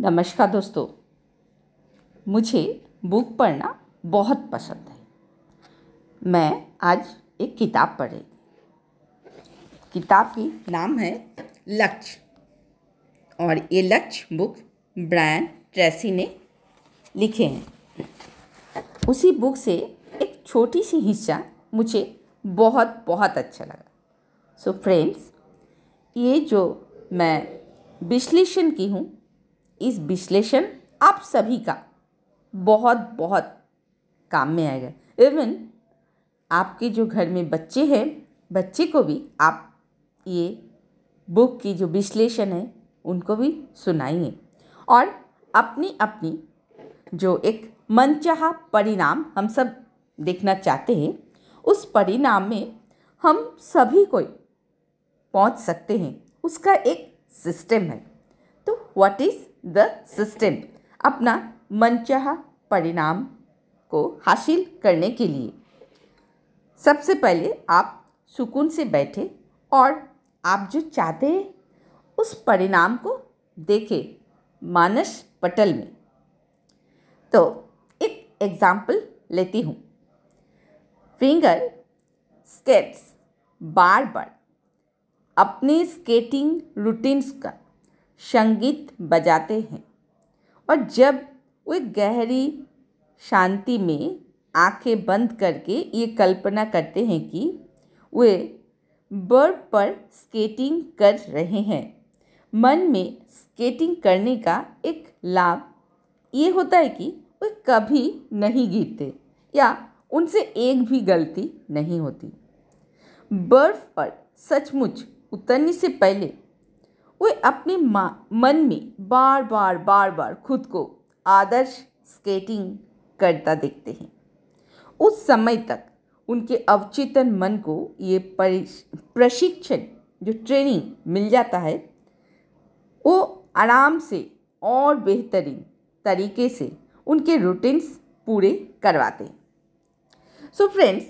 नमस्कार दोस्तों, मुझे बुक पढ़ना बहुत पसंद है। मैं आज एक किताब पढ़ रही थी किताब की नाम है लक्ष्य। और ये लक्ष्य बुक ब्रायन ट्रेसी ने लिखे हैं। उसी बुक से एक छोटी सी हिस्सा मुझे बहुत बहुत अच्छा लगा। सो so फ्रेंड्स ये जो मैं विश्लेषण की हूँ इस विश्लेषण आप सभी का बहुत बहुत काम में आएगा। इवन आपके जो घर में बच्चे हैं, बच्चे को भी आप ये बुक की जो विश्लेषण है, उनको भी सुनाइए। और अपनी अपनी जो एक मनचाहा परिणाम हम सब देखना चाहते हैं, उस परिणाम में हम सभी को पहुँच सकते हैं। उसका एक सिस्टम है। तो व्हाट इज़ द सिस्टम अपना मनचाहा परिणाम को हासिल करने के लिए। सबसे पहले आप सुकून से बैठे और आप जो चाहते हैं, उस परिणाम को देखें मानस पटल में। तो एक एग्ज़ाम्पल लेती हूँ। फिंगर स्केट्स बार बार अपने स्केटिंग रूटीन्स का संगीत बजाते हैं। और जब वे गहरी शांति में आँखें बंद करके ये कल्पना करते हैं कि वे बर्फ़ पर स्केटिंग कर रहे हैं, मन में स्केटिंग करने का एक लाभ ये होता है कि वे कभी नहीं गिरते या उनसे एक भी गलती नहीं होती। बर्फ़ पर सचमुच उतरने से पहले वे अपने मन में बार बार बार बार खुद को आदर्श स्केटिंग करता देखते हैं। उस समय तक उनके अवचेतन मन को ये प्रशिक्षण, जो ट्रेनिंग मिल जाता है, वो आराम से और बेहतरीन तरीके से उनके रूटीन्स पूरे करवाते हैं। सो फ्रेंड्स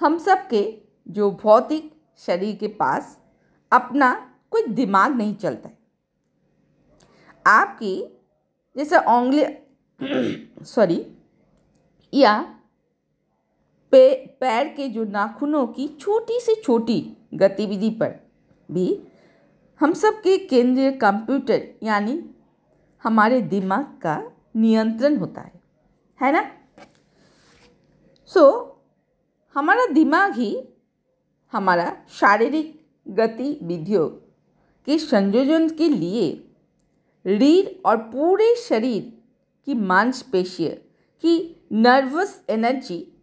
हम सब के जो भौतिक शरीर के पास अपना कोई दिमाग नहीं चलता है। आपकी जैसे ओंगली सॉरी या पे पैर के जो नाखूनों की छोटी से छोटी गतिविधि पर भी हम सब के केंद्रीय कंप्यूटर यानी हमारे दिमाग का नियंत्रण होता है। है ना? सो so, हमारा दिमाग ही हमारा शारीरिक गतिविधियों के संयोजन के लिए रीढ़ और पूरे शरीर की मांसपेशियों की नर्वस एनर्जी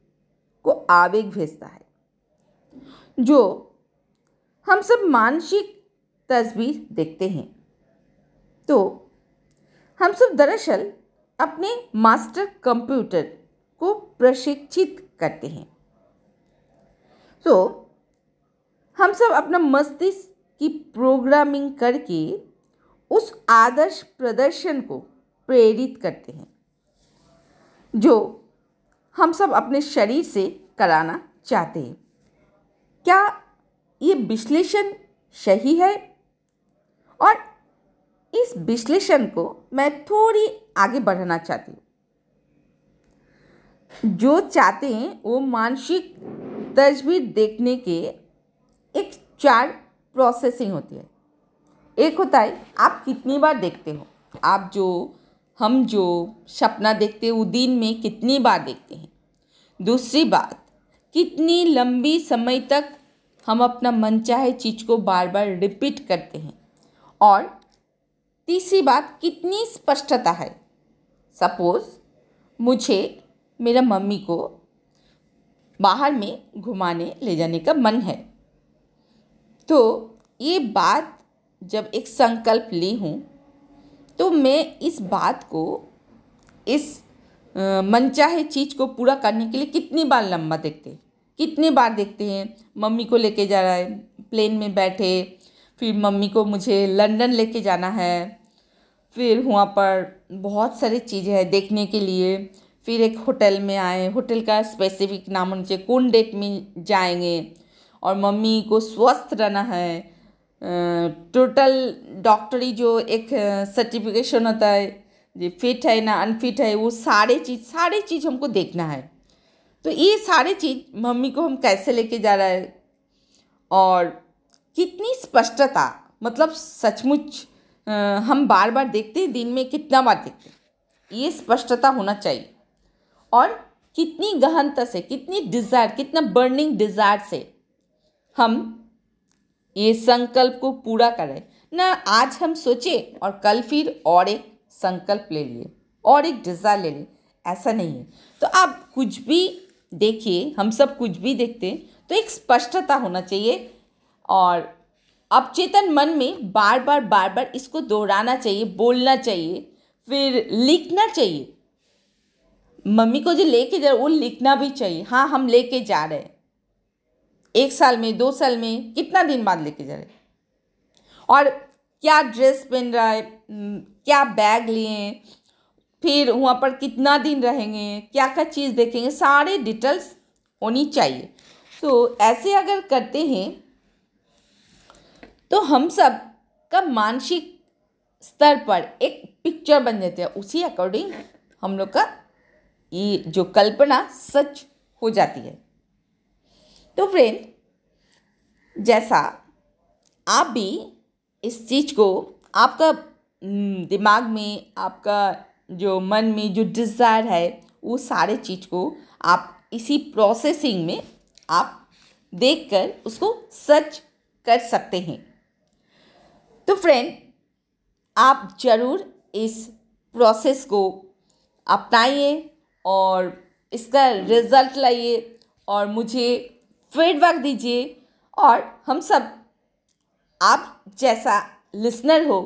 को आवेग भेजता है। जो हम सब मानसिक तस्वीर देखते हैं। तो हम सब दरअसल अपने मास्टर कंप्यूटर को प्रशिक्षित करते हैं। तो हम सब अपना मस्तिष्क की प्रोग्रामिंग करके उस आदर्श प्रदर्शन को प्रेरित करते हैं, जो हम सब अपने शरीर से कराना चाहते हैं। क्या ये विश्लेषण सही है? और इस विश्लेषण को मैं थोड़ी आगे बढ़ाना चाहती हूँ। जो चाहते हैं वो मानसिक तस्वीर देखने के एक चार प्रोसेसिंग होती है। एक होता है, आप कितनी बार देखते हो? आप जो, हम जो सपना देखते हैं दिन में कितनी बार देखते हैं? दूसरी बात, कितनी लंबी समय तक हम अपना मनचाहे चीज़ को बार बार रिपीट करते हैं? और तीसरी बात, कितनी स्पष्टता है? सपोज़, मुझे मेरा मम्मी को बाहर में घुमाने ले जाने का मन है। तो ये बात जब एक संकल्प ली हूँ तो मैं इस बात को, इस मनचाहे चीज़ को पूरा करने के लिए कितनी बार लंबा देखते हैं? कितनी बार देखते हैं? मम्मी को लेके जा रहा है, प्लेन में बैठे, फिर मम्मी को मुझे लंदन लेके जाना है, फिर वहाँ पर बहुत सारी चीज़ें हैं देखने के लिए, फिर एक होटल में आए, होटल का स्पेसिफिक नाम चाहिए कौन डेट में जाएँगे और मम्मी को स्वस्थ रहना है। टोटल डॉक्टरी जो एक सर्टिफिकेशन होता है जो फिट है ना अनफिट है, वो सारे चीज़ सारे चीज़ हमको देखना है। तो ये सारे चीज़ मम्मी को हम कैसे लेके जा रहा है? और कितनी स्पष्टता मतलब सचमुच हम बार बार देखते हैं, दिन में कितना बार देखते हैं। ये स्पष्टता होना चाहिए। और कितनी गहनता से, कितनी डिज़ायर कितना बर्निंग डिज़ायर से हम ये संकल्प को पूरा करें। ना, आज हम सोचे और कल फिर और एक संकल्प ले लिए, और एक डिज़ायर ले लिए। ऐसा नहीं है। तो आप कुछ भी देखिए, हम सब कुछ भी देखते हैं तो एक स्पष्टता होना चाहिए, और अवचेतन मन में बार बार बार बार इसको दोहराना चाहिए, बोलना चाहिए, फिर लिखना चाहिए। मम्मी को जो लेके जा वो लिखना भी चाहिए। हाँ हम लेके जा रहे हैं। एक साल में, दो साल में कितना दिन बाद लेके जा रहे? और क्या ड्रेस पहन रहा है? क्या बैग लिए फिर वहाँ पर कितना दिन रहेंगे? क्या क्या चीज़ देखेंगे? सारे डिटेल्स होनी चाहिए। तो ऐसे अगर करते हैं तो हम सब का मानसिक स्तर पर एक पिक्चर बन जाते हैं। उसी अकॉर्डिंग हम लोग का ये जो कल्पना सच हो जाती है। तो फ्रेंड, जैसा आप भी इस चीज़ को आपका दिमाग में, आपका जो मन में जो डिज़ायर है, वो सारे चीज़ को आप इसी प्रोसेसिंग में आप देखकर उसको सच कर सकते हैं। तो फ्रेंड, आप ज़रूर इस प्रोसेस को अपनाइए और इसका रिज़ल्ट लाइए और मुझे फीडबैक दीजिए और हम सब, आप जैसा लिसनर हो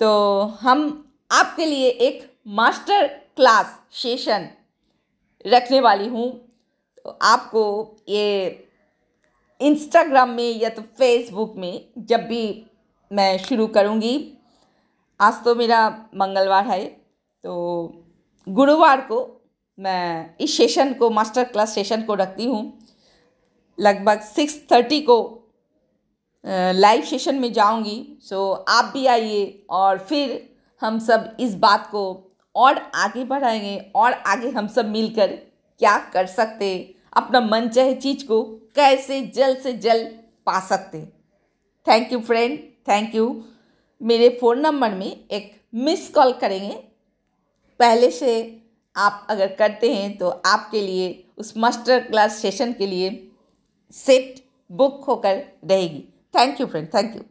तो हम आपके लिए एक मास्टर क्लास सेशन रखने वाली हूँ। तो आपको ये इंस्टाग्राम में या तो फेसबुक में जब भी मैं शुरू करूँगी, आज तो मेरा मंगलवार है तो गुरुवार को मैं इस सेशन को, मास्टर क्लास सेशन को रखती हूँ। लगभग सिक्स थर्टी को लाइव सेशन में जाऊँगी। सो आप भी आइए और फिर हम सब इस बात को और आगे बढ़ाएँगे और आगे हम सब मिलकर क्या कर सकते, अपना मन चाहे चीज़ को कैसे जल्द से जल्द पा सकते। Thank you friend thank you मेरे फ़ोन नंबर में एक मिस कॉल करेंगे। पहले से आप अगर करते हैं तो आपके लिए उस मास्टर क्लास सेशन के लिए सेट बुक होकर रहेगी। Thank you friend thank you